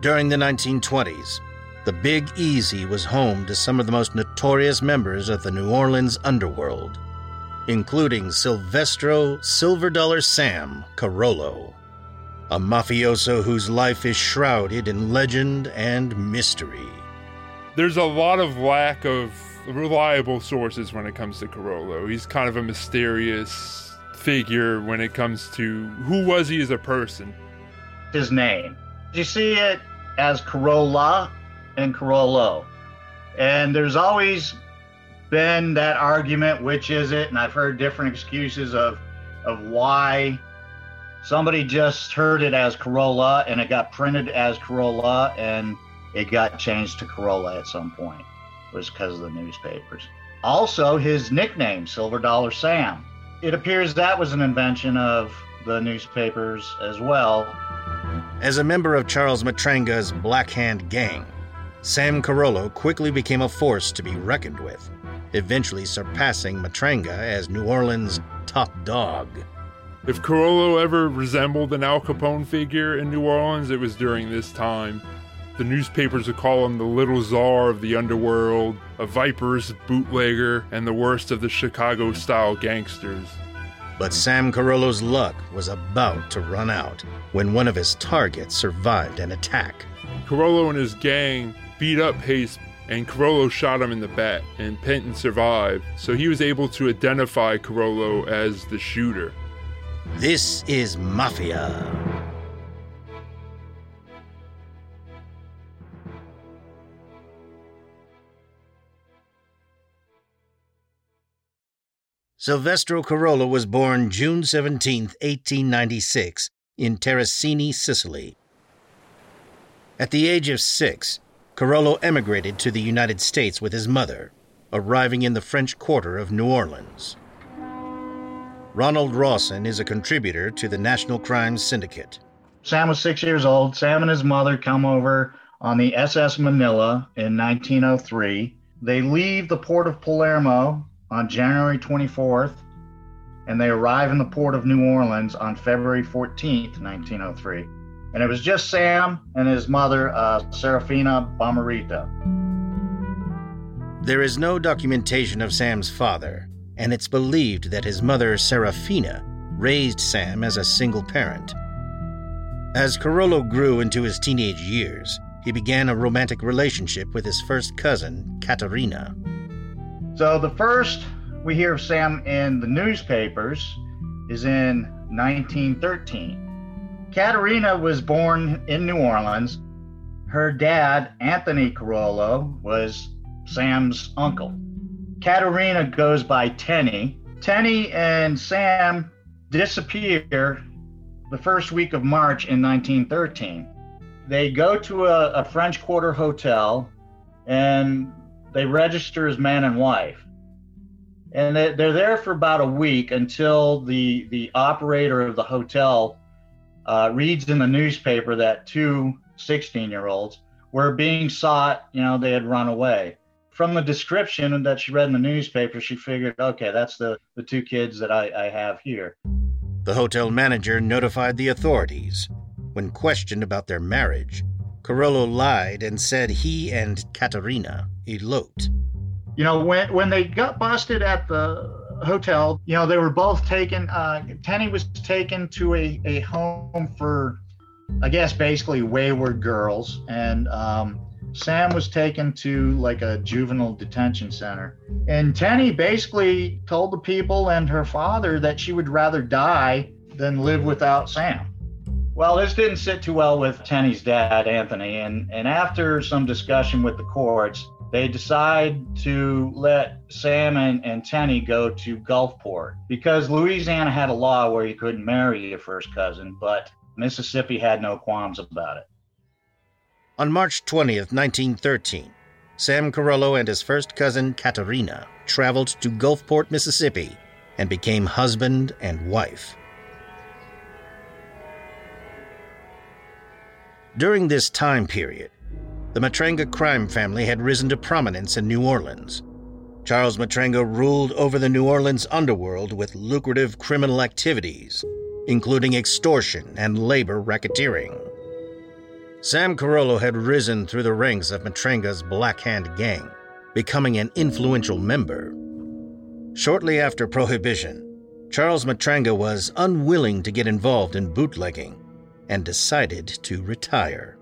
During the 1920s, the Big Easy was home to some of the most notorious members of the New Orleans underworld, including Silvestro Silver Dollar Sam Carollo, a mafioso whose life is shrouded in legend and mystery. There's a lot of lack of reliable sources when it comes to Carollo. He's kind of a mysterious figure when it comes to who was he as a person. His name. You see it as Corolla and Carollo. And there's always been that argument, which is it? And I've heard different excuses of of why somebody just heard it as Corolla and it got printed as Carolla and it got changed to Corolla at some point. It was because of the newspapers. Also, his nickname, Silver Dollar Sam. It appears that was an invention of the newspapers as well. As a member of Charles Matranga's Black Hand gang, Sam Carollo quickly became a force to be reckoned with, eventually surpassing Matranga as New Orleans' top dog. If Carollo ever resembled an Al Capone figure in New Orleans, it was during this time. The newspapers would call him the little czar of the underworld, a viper's bootlegger, and the worst of the Chicago style gangsters. But Sam Carollo's luck was about to run out when one of his targets survived an attack. Carollo and his gang beat up Pace, and Carollo shot him in the back, and Penton survived, so he was able to identify Carollo as the shooter. This is Mafia. Silvestro Carollo was born June 17, 1896, in Terrasini, Sicily. At the age of six, Carollo emigrated to the United States with his mother, arriving in the French Quarter of New Orleans. Ronald Rawson is a contributor to the National Crime Syndicate. Sam was six years old. Sam and his mother come over on the SS Manila in 1903. They leave the port of Palermo on January 24th, and they arrive in the port of New Orleans on February 14th, 1903. And it was just Sam and his mother, uh, Serafina Bomarito. There is no documentation of Sam's father, and it's believed that his mother, Serafina, raised Sam as a single parent. As Carollo grew into his teenage years, he began a romantic relationship with his first cousin, Caterina. So the first we hear of Sam in the newspapers is in 1913. Caterina was born in New Orleans. Her dad, Anthony Carollo, was Sam's uncle. Caterina goes by Tenny. Tenny and Sam disappear the first week of March in 1913. They go to a, a French Quarter hotel and they register as man and wife. And they, they're there for about a week until the, the operator of the hotel uh, reads in the newspaper that two 16 year olds were being sought. You know, they had run away from the description that she read in the newspaper, she figured, okay, that's the, the two kids that I, I have here. The hotel manager notified the authorities. When questioned about their marriage, Carollo lied and said he and Caterina eloped. You know, when, when they got busted at the hotel, you know, they were both taken, uh, Tenny was taken to a, a home for, I guess, basically wayward girls. And um, Sam was taken to like a juvenile detention center. And Tenny basically told the people and her father that she would rather die than live without Sam. Well, this didn't sit too well with Tenny's dad, Anthony, and, and after some discussion with the courts, they decide to let Sam and, and Tenny go to Gulfport because Louisiana had a law where you couldn't marry your first cousin, but Mississippi had no qualms about it. On March 20th, 1913, Sam Carollo and his first cousin, Caterina, traveled to Gulfport, Mississippi, and became husband and wife. During this time period, the Matranga crime family had risen to prominence in New Orleans. Charles Matranga ruled over the New Orleans underworld with lucrative criminal activities, including extortion and labor racketeering. Sam Carollo had risen through the ranks of Matranga's Black Hand Gang, becoming an influential member. Shortly after Prohibition, Charles Matranga was unwilling to get involved in bootlegging and decided to retire.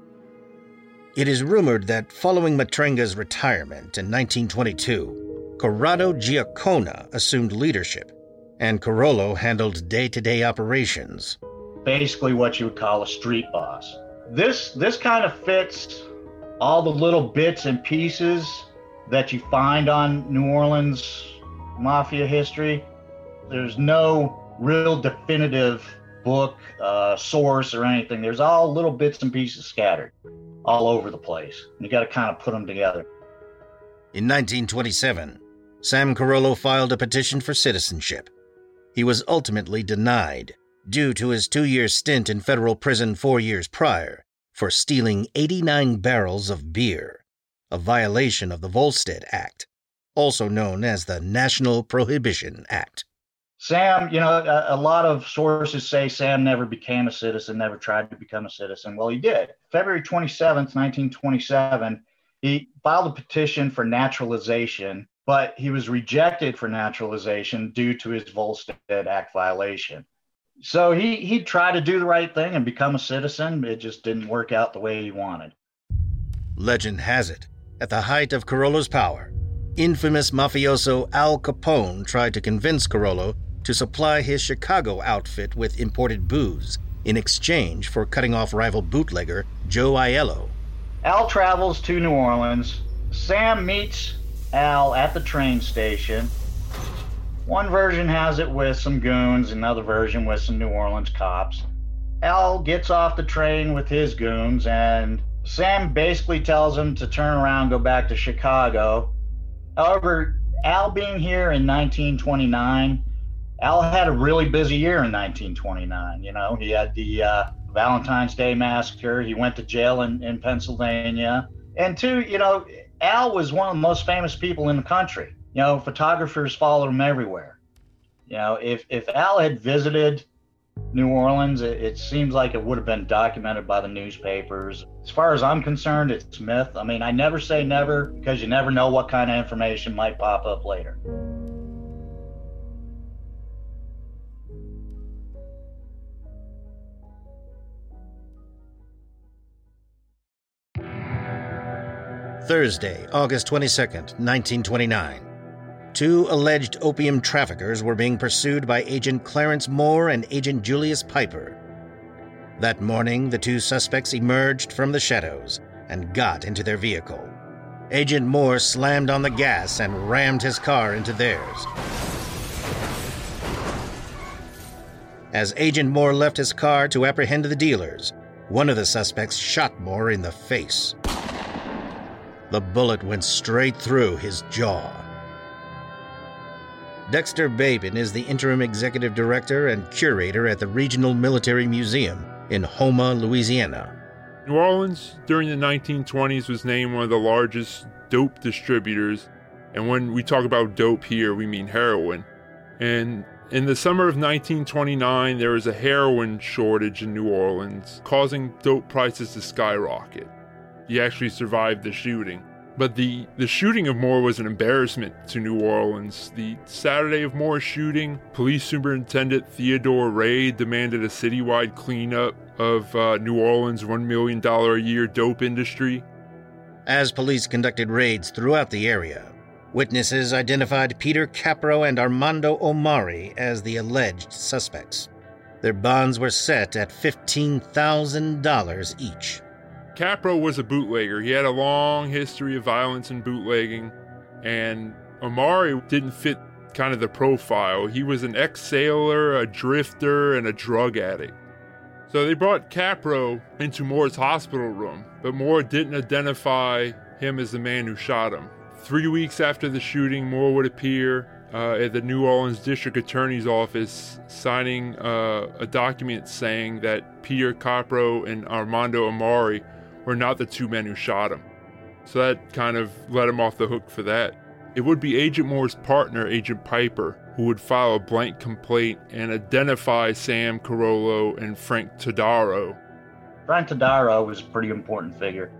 It is rumored that following Matranga's retirement in 1922, Corrado Giacona assumed leadership, and Carollo handled day to day operations. Basically, what you would call a street boss. This, this kind of fits all the little bits and pieces that you find on New Orleans mafia history. There's no real definitive book, uh, source, or anything. There's all little bits and pieces scattered all over the place. You got to kind of put them together. In 1927, Sam Carollo filed a petition for citizenship. He was ultimately denied due to his two year stint in federal prison four years prior for stealing 89 barrels of beer, a violation of the Volstead Act, also known as the National Prohibition Act. Sam, you know, a, a, lot of sources say Sam never became a citizen, never tried to become a citizen. Well, he did. February 27th, 1927, he filed a petition for naturalization, but he was rejected for naturalization due to his Volstead Act violation. So he, he tried to do the right thing and become a citizen. It just didn't work out the way he wanted. Legend has it, at the height of Carollo's power, infamous mafioso Al Capone tried to convince Carollo to supply his Chicago outfit with imported booze in exchange for cutting off rival bootlegger Joe Aiello. Al travels to New Orleans. Sam meets Al at the train station. One version has it with some goons, another version with some New Orleans cops. Al gets off the train with his goons, and Sam basically tells him to turn around, go back to Chicago. However, Al being here in 1929 Al had a really busy year in 1929. You know, he had the uh, Valentine's Day massacre. He went to jail in, in Pennsylvania. And two, you know, Al was one of the most famous people in the country. You know, photographers followed him everywhere. You know, if, if Al had visited New Orleans, it, it seems like it would have been documented by the newspapers. As far as I'm concerned, it's myth. I mean, I never say never because you never know what kind of information might pop up later. Thursday, August 22nd, 1929. Two alleged opium traffickers were being pursued by Agent Clarence Moore and Agent Julius Piper. That morning, the two suspects emerged from the shadows and got into their vehicle. Agent Moore slammed on the gas and rammed his car into theirs. As Agent Moore left his car to apprehend the dealers, one of the suspects shot Moore in the face. The bullet went straight through his jaw. Dexter Babin is the interim executive director and curator at the Regional Military Museum in Houma, Louisiana. New Orleans during the 1920s was named one of the largest dope distributors. And when we talk about dope here, we mean heroin. And in the summer of 1929, there was a heroin shortage in New Orleans, causing dope prices to skyrocket. He actually survived the shooting. But the, the shooting of Moore was an embarrassment to New Orleans. The Saturday of Moore's shooting, Police Superintendent Theodore Ray demanded a citywide cleanup of uh, New Orleans' $1 million a year dope industry. As police conducted raids throughout the area, witnesses identified Peter Capro and Armando Omari as the alleged suspects. Their bonds were set at $15,000 each. Capro was a bootlegger. He had a long history of violence and bootlegging, and Amari didn't fit kind of the profile. He was an ex sailor, a drifter, and a drug addict. So they brought Capro into Moore's hospital room, but Moore didn't identify him as the man who shot him. Three weeks after the shooting, Moore would appear uh, at the New Orleans District Attorney's Office signing uh, a document saying that Peter Capro and Armando Omari were not the two men who shot him. So that kind of let him off the hook for that. It would be Agent Moore's partner, Agent Piper, who would file a blank complaint and identify Sam Carollo and Frank Todaro. Frank Todaro was a pretty important figure.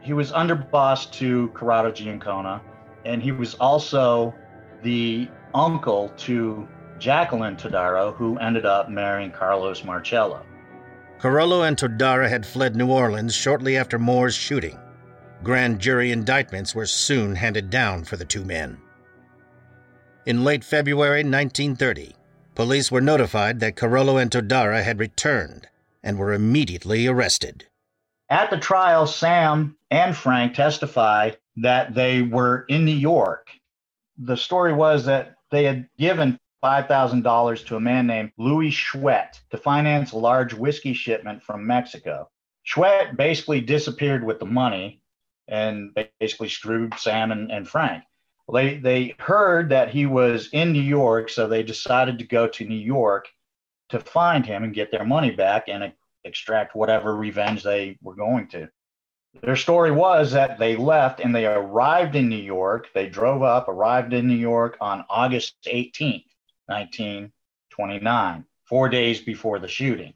He was underboss to Corrado Giacona, and he was also the uncle to Jacqueline Todaro, who ended up marrying Carlos Marcello. Carollo and Todaro had fled New Orleans shortly after Moore's shooting. Grand jury indictments were soon handed down for the two men. In late February 1930, police were notified that Carollo and Todaro had returned and were immediately arrested. At the trial, Sam and Frank testified that they were in New York. The story was that they had given $5,000 to a man named Louis Chouette to finance a large whiskey shipment from Mexico. Chouette basically disappeared with the money and basically screwed Sam and, and Frank. They, they heard that he was in New York, so they decided to go to New York to find him and get their money back and extract whatever revenge they were going to. Their story was that they left and they arrived in New York. They drove up, arrived in New York on August 18th, 1929, four days before the shooting.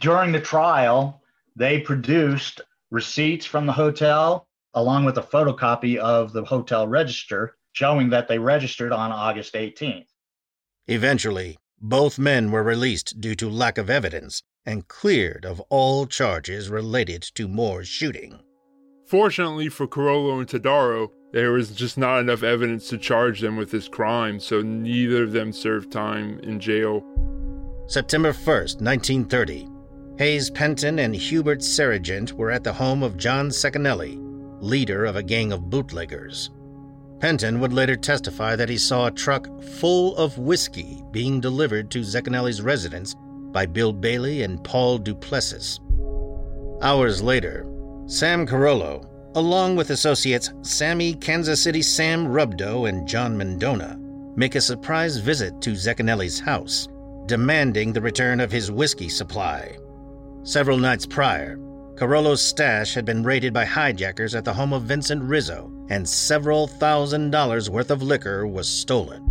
During the trial, they produced receipts from the hotel along with a photocopy of the hotel register showing that they registered on August 18th. Eventually, both men were released due to lack of evidence and cleared of all charges related to Moore's shooting. Fortunately for Carollo and Todaro, there was just not enough evidence to charge them with this crime, so neither of them served time in jail. September 1st, 1930, Hayes Penton and Hubert Sargent were at the home of John Zecchinelli, leader of a gang of bootleggers. Penton would later testify that he saw a truck full of whiskey being delivered to Zecchinelli's residence by Bill Bailey and Paul Duplessis. Hours later, Sam Carollo, along with associates Sammy Kansas City Sam Rubdo and John Mendona, make a surprise visit to Zecchinelli's house, demanding the return of his whiskey supply. Several nights prior, Carollo's stash had been raided by hijackers at the home of Vincent Rizzo, and several thousand dollars worth of liquor was stolen.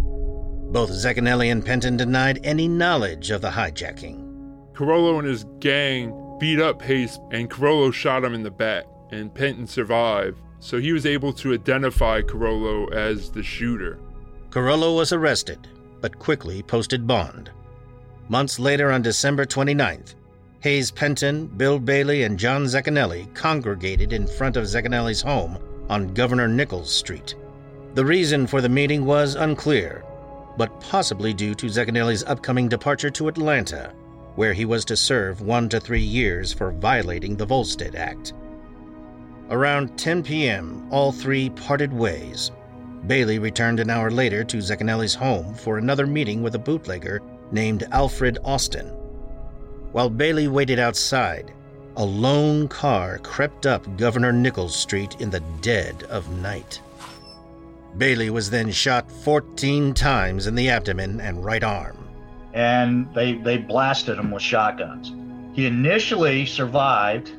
Both Zecchinelli and Penton denied any knowledge of the hijacking. Carollo and his gang beat up Hayes, and Carollo shot him in the back, and Penton survived, so he was able to identify Carollo as the shooter. Carollo was arrested, but quickly posted bond. Months later, on December 29th, Hayes Penton, Bill Bailey, and John Zecchinelli congregated in front of Zecchinelli's home on Governor Nichols Street. The reason for the meeting was unclear, but possibly due to Zecchinelli's upcoming departure to Atlanta, where he was to serve one to three years for violating the Volstead Act. Around 10 p.m., all three parted ways. Bailey returned an hour later to Zecchinelli's home for another meeting with a bootlegger named Alfred Austin. While Bailey waited outside, a lone car crept up Governor Nichols Street in the dead of night. Bailey was then shot 14 times in the abdomen and right arm. And they, they blasted him with shotguns. He initially survived.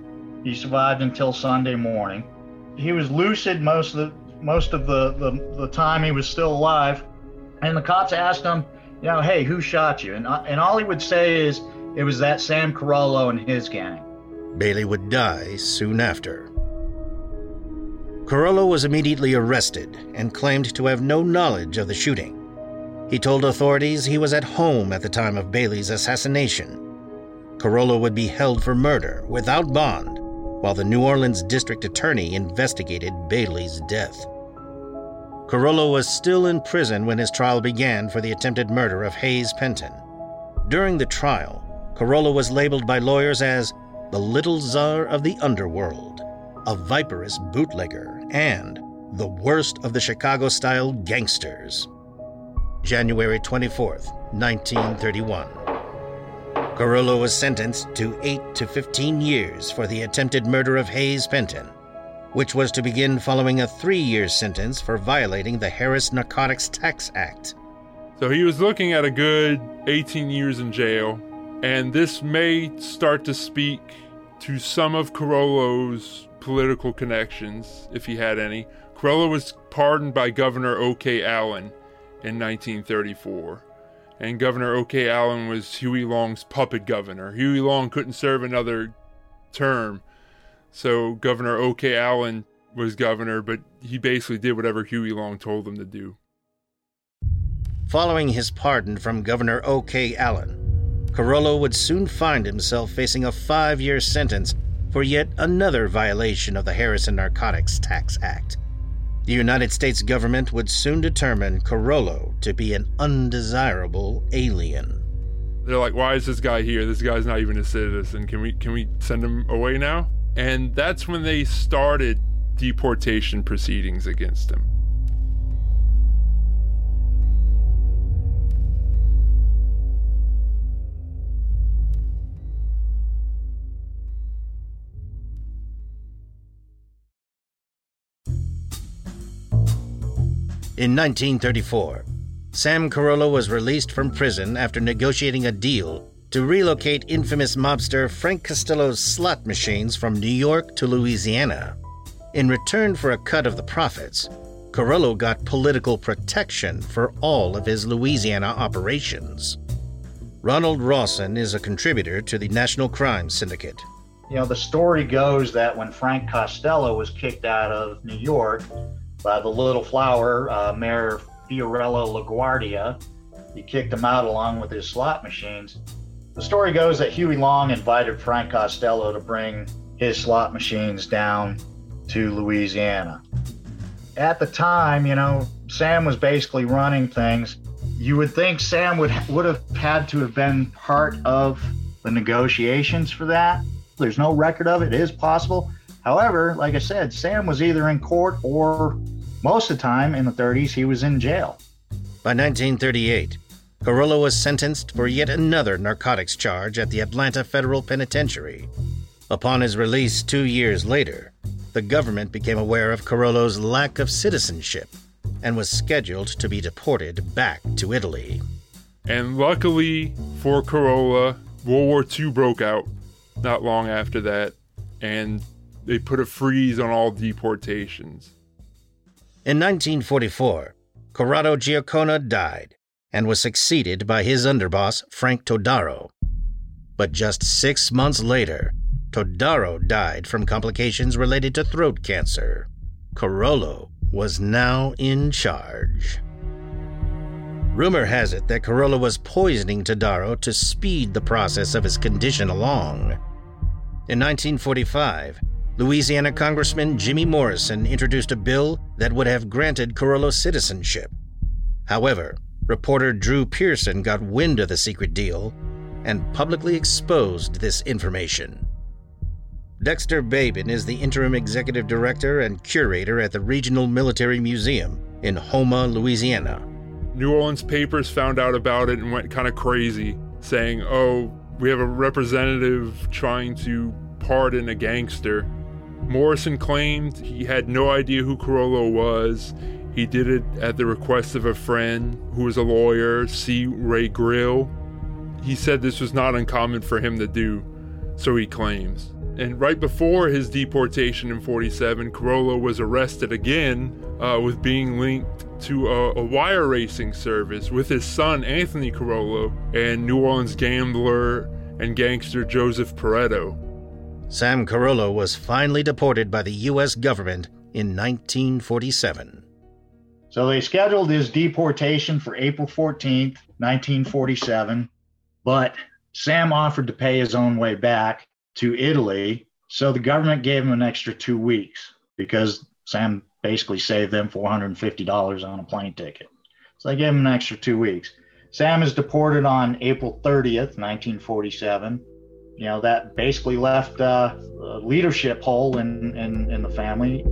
He survived until Sunday morning. He was lucid most of the most of the, the, the time he was still alive. And the cops asked him, you know, hey, who shot you? And, uh, and all he would say is, it was that Sam Carollo and his gang. Bailey would die soon after. Carollo was immediately arrested and claimed to have no knowledge of the shooting. He told authorities he was at home at the time of Bailey's assassination. Carollo would be held for murder without bond while the New Orleans district attorney investigated Bailey's death. Carollo was still in prison when his trial began for the attempted murder of Hayes Penton. During the trial, Carollo was labeled by lawyers as the Little Czar of the Underworld, a viperous bootlegger, and the worst of the Chicago style gangsters. January 24, 1931. Carollo was sentenced to 8 to 15 years for the attempted murder of Hayes Penton, which was to begin following a three year sentence for violating the Harrison Narcotics Tax Act. So he was looking at a good 18 years in jail and this may start to speak to some of Carollo's political connections, if he had any. Carollo was pardoned by Governor O.K. Allen in 1934. And Governor O.K. Allen was Huey Long's puppet governor. Huey Long couldn't serve another term. So Governor O.K. Allen was governor, but he basically did whatever Huey Long told him to do. Following his pardon from Governor O.K. Allen, Carollo would soon find himself facing a five year sentence for yet another violation of the Harrison Narcotics Tax Act. The United States government would soon determine Carollo to be an undesirable alien. They're like, "Why is this guy here? This guy's not even a citizen. Can we can we send him away now?" And that's when they started deportation proceedings against him. In 1934, Sam Carollo was released from prison after negotiating a deal to relocate infamous mobster Frank Costello's slot machines from New York to Louisiana. In return for a cut of the profits, Carollo got political protection for all of his Louisiana operations. Ronald Rawson is a contributor to the National Crime Syndicate. You know, the story goes that when Frank Costello was kicked out of New York, by the Little Flower, uh, Mayor Fiorello LaGuardia. He kicked him out along with his slot machines. The story goes that Huey Long invited Frank Costello to bring his slot machines down to Louisiana. At the time, you know, Sam was basically running things. You would think Sam would would have had to have been part of the negotiations for that. There's no record of it. It is possible. However, like I said, Sam was either in court or most of the time in the 30s, he was in jail. By 1938, Carollo was sentenced for yet another narcotics charge at the Atlanta Federal Penitentiary. Upon his release two years later, the government became aware of Carollo's lack of citizenship and was scheduled to be deported back to Italy. And luckily for Carollo, World War II broke out not long after that, and they put a freeze on all deportations. In 1944, Corrado Giacona died and was succeeded by his underboss, Frank Todaro. But just six months later, Todaro died from complications related to throat cancer. Carollo was now in charge. Rumor has it that Carollo was poisoning Todaro to speed the process of his condition along. In 1945, Louisiana Congressman Jimmy Morrison introduced a bill that would have granted Carollo citizenship. However, reporter Drew Pearson got wind of the secret deal and publicly exposed this information. Dexter Babin is the interim executive director and curator at the Regional Military Museum in Houma, Louisiana. New Orleans papers found out about it and went kind of crazy, saying, oh, we have a representative trying to pardon a gangster Morrison claimed he had no idea who Carollo was. He did it at the request of a friend who was a lawyer, C. Ray Grill. He said this was not uncommon for him to do, so he claims. And right before his deportation in 47, Carollo was arrested again uh, with being linked to a, a, wire racing service with his son Anthony Carollo and New Orleans gambler and gangster Joseph Pareto. Sam Carollo was finally deported by the U.S. government in 1947. So they scheduled his deportation for April 14th, 1947, but Sam offered to pay his own way back to Italy. So the government gave him an extra two weeks because Sam basically saved them $450 on a plane ticket. So they gave him an extra two weeks. Sam is deported on April 30th, 1947 you know that basically left uh, a leadership hole in, in in the family.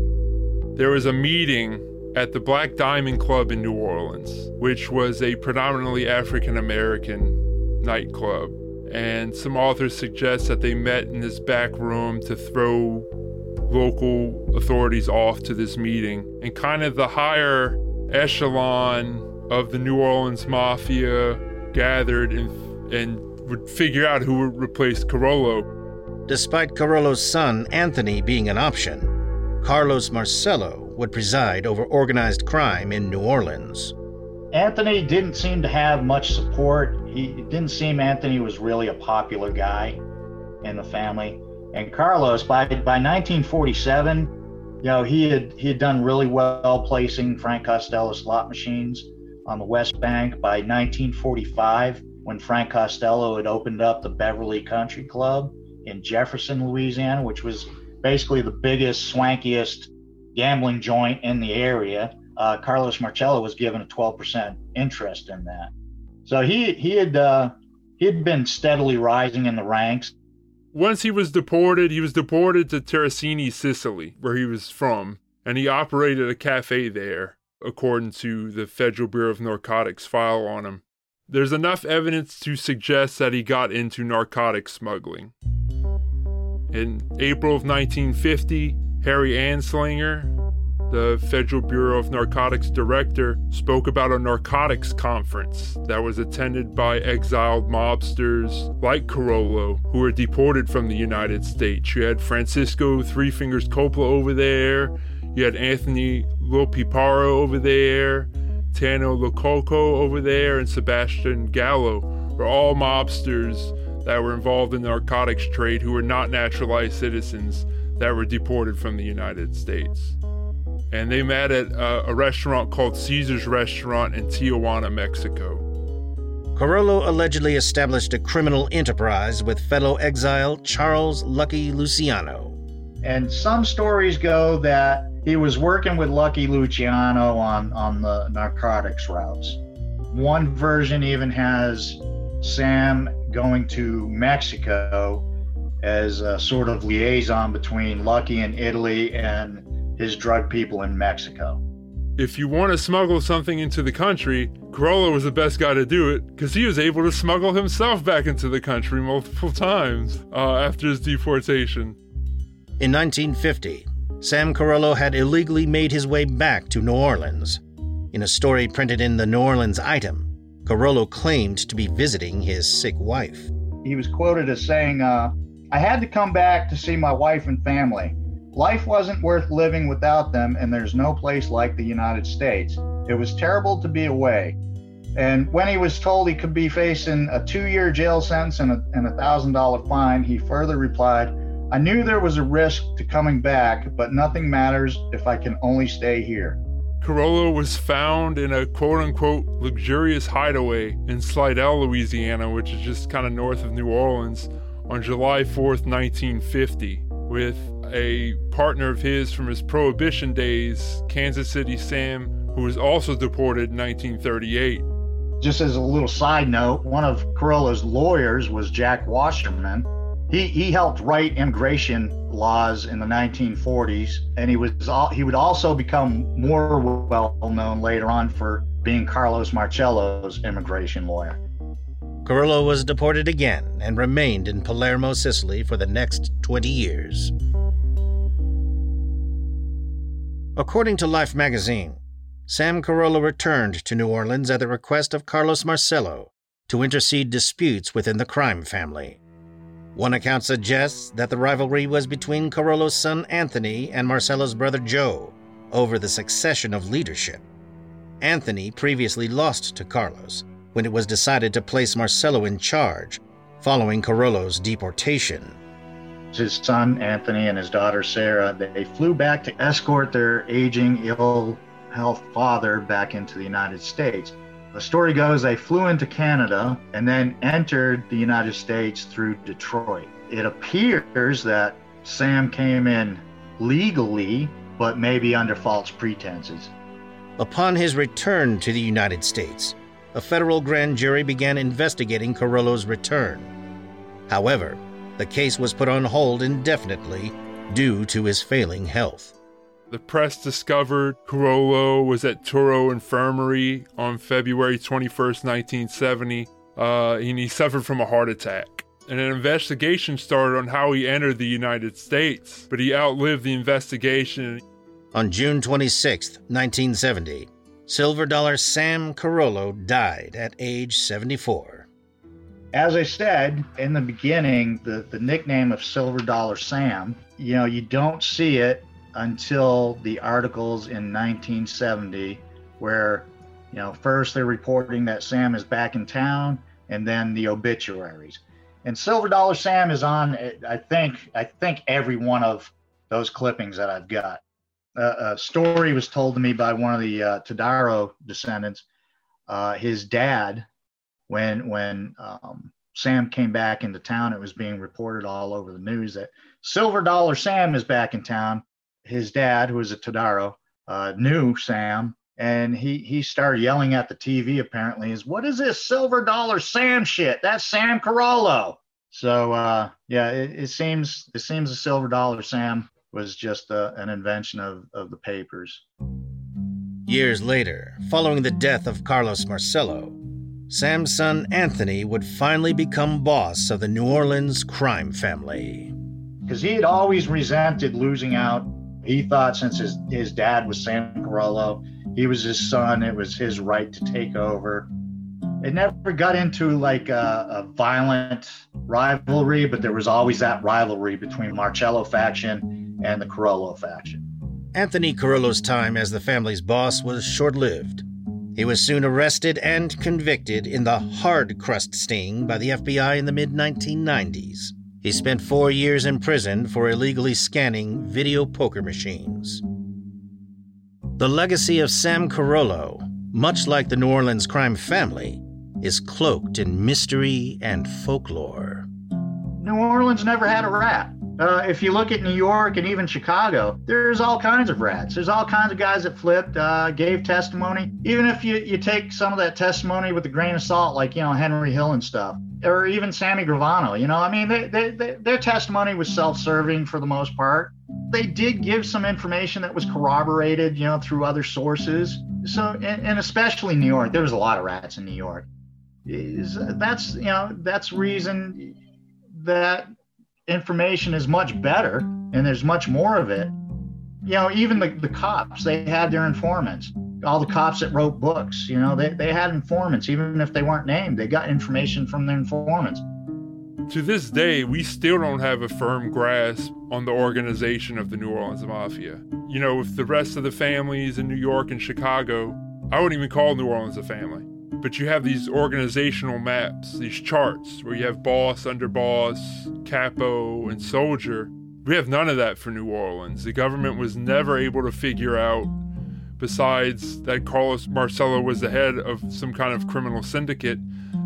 There was a meeting at the Black Diamond Club in New Orleans, which was a predominantly African American nightclub. And some authors suggest that they met in this back room to throw local authorities off to this meeting. And kind of the higher echelon of the New Orleans mafia gathered and, and would figure out who would replace Carollo. Despite Carollo's son, Anthony, being an option, Carlos Marcello would preside over organized crime in New Orleans. Anthony didn't seem to have much support. He it didn't seem Anthony was really a popular guy in the family. And Carlos, by by 1947, you know, he had he had done really well placing Frank Costello's slot machines on the West Bank. By 1945, when Frank Costello had opened up the Beverly Country Club in Jefferson, Louisiana, which was basically the biggest, swankiest gambling joint in the area. Uh, Carlos Marcello was given a 12% interest in that. So he he had uh, he had been steadily rising in the ranks. Once he was deported, he was deported to Terrasini, Sicily, where he was from, and he operated a cafe there, according to the Federal Bureau of Narcotics file on him. There's enough evidence to suggest that he got into narcotic smuggling. In April of 1950, Harry Anslinger, the Federal Bureau of Narcotics director, spoke about a narcotics conference that was attended by exiled mobsters like Carollo, who were deported from the United States. You had Francisco Three Fingers Coppola over there, you had Anthony Lopiparo over there, Tano Lococo over there, and Sebastian Gallo were all mobsters that were involved in the narcotics trade who were not naturalized citizens that were deported from the United States. And they met at a, a restaurant called Caesar's Restaurant in Tijuana, Mexico. Carollo allegedly established a criminal enterprise with fellow exile Charles Lucky Luciano. And some stories go that he was working with Lucky Luciano on, on the narcotics routes. One version even has Sam going to Mexico as a sort of liaison between Lucky in Italy and his drug people in Mexico. If you want to smuggle something into the country, Carollo was the best guy to do it because he was able to smuggle himself back into the country multiple times uh, after his deportation. In 1950, Sam Carollo had illegally made his way back to New Orleans. In a story printed in the New Orleans Item, Carollo claimed to be visiting his sick wife. He was quoted as saying, uh, I had to come back to see my wife and family. Life wasn't worth living without them, and there's no place like the United States. It was terrible to be away. And when he was told he could be facing a two year jail sentence and a, and a $1,000 fine, he further replied, I knew there was a risk to coming back, but nothing matters if I can only stay here. Carollo was found in a quote unquote luxurious hideaway in Slidell, Louisiana, which is just kind of north of New Orleans, on July 4th, 1950, with a partner of his from his prohibition days, Kansas City Sam, who was also deported in 1938. Just as a little side note, one of Carollo's lawyers was Jack Wasserman, he, he helped write immigration laws in the 1940s, and he was he would also become more well known later on for being Carlos Marcello's immigration lawyer. Carollo was deported again and remained in Palermo, Sicily for the next 20 years. According to Life magazine, Sam Carollo returned to New Orleans at the request of Carlos Marcello to intercede disputes within the crime family. One account suggests that the rivalry was between Carollo's son Anthony and Marcello's brother Joe over the succession of leadership. Anthony previously lost to Carlos when it was decided to place Marcello in charge following Carollo's deportation. His son Anthony and his daughter Sarah, they flew back to escort their aging, ill health father back into the United States. The story goes they flew into Canada and then entered the United States through Detroit. It appears that Sam came in legally, but maybe under false pretenses. Upon his return to the United States, a federal grand jury began investigating Carollo's return. However, the case was put on hold indefinitely due to his failing health. The press discovered Carollo was at Touro Infirmary on February 21st, 1970, uh, and he suffered from a heart attack. And an investigation started on how he entered the United States, but he outlived the investigation. On June 26, 1970, Silver Dollar Sam Carollo died at age 74. As I said in the beginning, the, the nickname of Silver Dollar Sam, you know, you don't see it until the articles in 1970, where, you know, first they're reporting that Sam is back in town, and then the obituaries. And Silver Dollar Sam is on. I think I think every one of those clippings that I've got. Uh, a story was told to me by one of the uh, Todaro descendants. Uh, his dad, when when um, Sam came back into town, it was being reported all over the news that Silver Dollar Sam is back in town. His dad, who was a Todaro, uh, knew Sam, and he he started yelling at the TV. Apparently, is what is this Silver Dollar Sam shit? That's Sam Carollo. So uh, yeah, it, it seems it seems the Silver Dollar Sam was just uh, an invention of, of the papers. Years later, following the death of Carlos Marcello, Sam's son Anthony would finally become boss of the New Orleans crime family. Because he had always resented losing out. He thought since his, his dad was Sam Carollo, he was his son, it was his right to take over. It never got into like a, a violent rivalry, but there was always that rivalry between Marcello faction and the Carollo faction. Anthony Carollo's time as the family's boss was short lived. He was soon arrested and convicted in the hard crust sting by the FBI in the mid 1990s. He spent four years in prison for illegally scanning video poker machines. The legacy of Sam Carollo, much like the New Orleans crime family, is cloaked in mystery and folklore. New Orleans never had a rat. Uh, if you look at New York and even Chicago, there's all kinds of rats. There's all kinds of guys that flipped, uh, gave testimony. Even if you, you take some of that testimony with a grain of salt, like, you know, Henry Hill and stuff, or even Sammy Gravano, you know, I mean, they, they, they, their testimony was self serving for the most part. They did give some information that was corroborated, you know, through other sources. So, and, and especially New York, there was a lot of rats in New York. Is, that's, you know, that's reason that information is much better and there's much more of it. You know, even the, the cops, they had their informants. All the cops that wrote books, you know, they, they had informants, even if they weren't named, they got information from their informants. To this day, we still don't have a firm grasp on the organization of the New Orleans Mafia. You know, with the rest of the families in New York and Chicago, I wouldn't even call New Orleans a family but you have these organizational maps, these charts where you have boss, underboss, capo, and soldier. We have none of that for New Orleans. The government was never able to figure out, besides that Carlos Marcello was the head of some kind of criminal syndicate,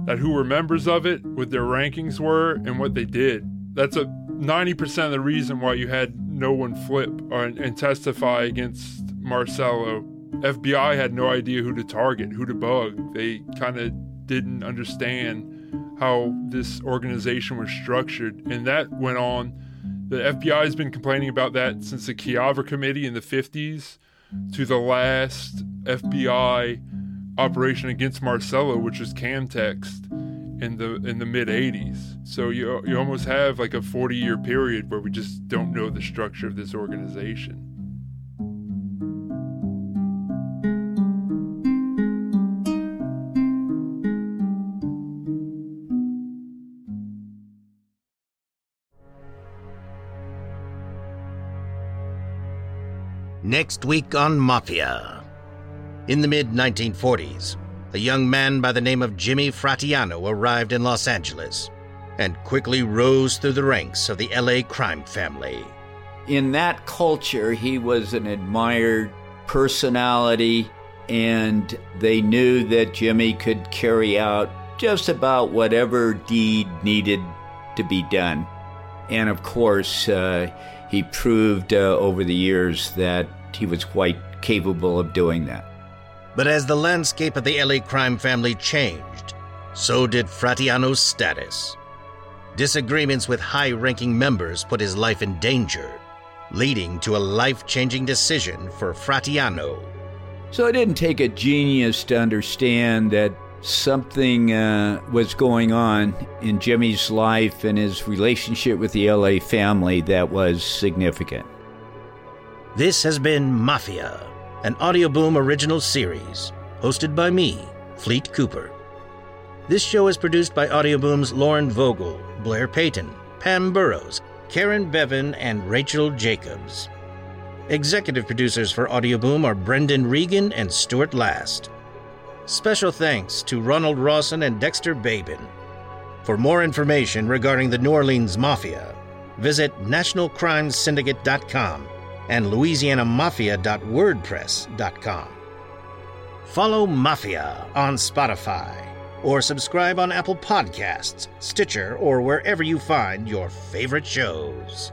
that who were members of it, what their rankings were, and what they did. That's a 90% of the reason why you had no one flip or, and testify against Marcello FBI had no idea who to target, who to bug. They kind of didn't understand how this organization was structured. And that went on. The FBI has been complaining about that since the Kefauver Committee in the 50s to the last FBI operation against Marcello, which was Camtext in the in the mid 80s. So you you almost have like a 40 year period where we just don't know the structure of this organization. Next week on Mafia. In the mid 1940s, a young man by the name of Jimmy Fratianno arrived in Los Angeles and quickly rose through the ranks of the LA crime family. In that culture, he was an admired personality, and they knew that Jimmy could carry out just about whatever deed needed to be done. And of course, uh, he proved uh, over the years that he was quite capable of doing that. But as the landscape of the LA crime family changed, so did Fratianno's status. Disagreements with high ranking members put his life in danger, leading to a life changing decision for Fratianno. So it didn't take a genius to understand that something uh, was going on in Jimmy's life and his relationship with the LA family that was significant. This has been Mafia, an Audioboom original series, hosted by me, Fleet Cooper. This show is produced by Audioboom's Lauren Vogel, Blair Payton, Pam Burrows, Karen Bevan, and Rachel Jacobs. Executive producers for Audioboom are Brendan Regan and Stuart Last. Special thanks to Ronald Rawson and Dexter Babin. For more information regarding the New Orleans Mafia, visit nationalcrimesyndicate.com and louisianamafia.wordpress.com. Follow Mafia on Spotify or subscribe on Apple Podcasts, Stitcher, or wherever you find your favorite shows.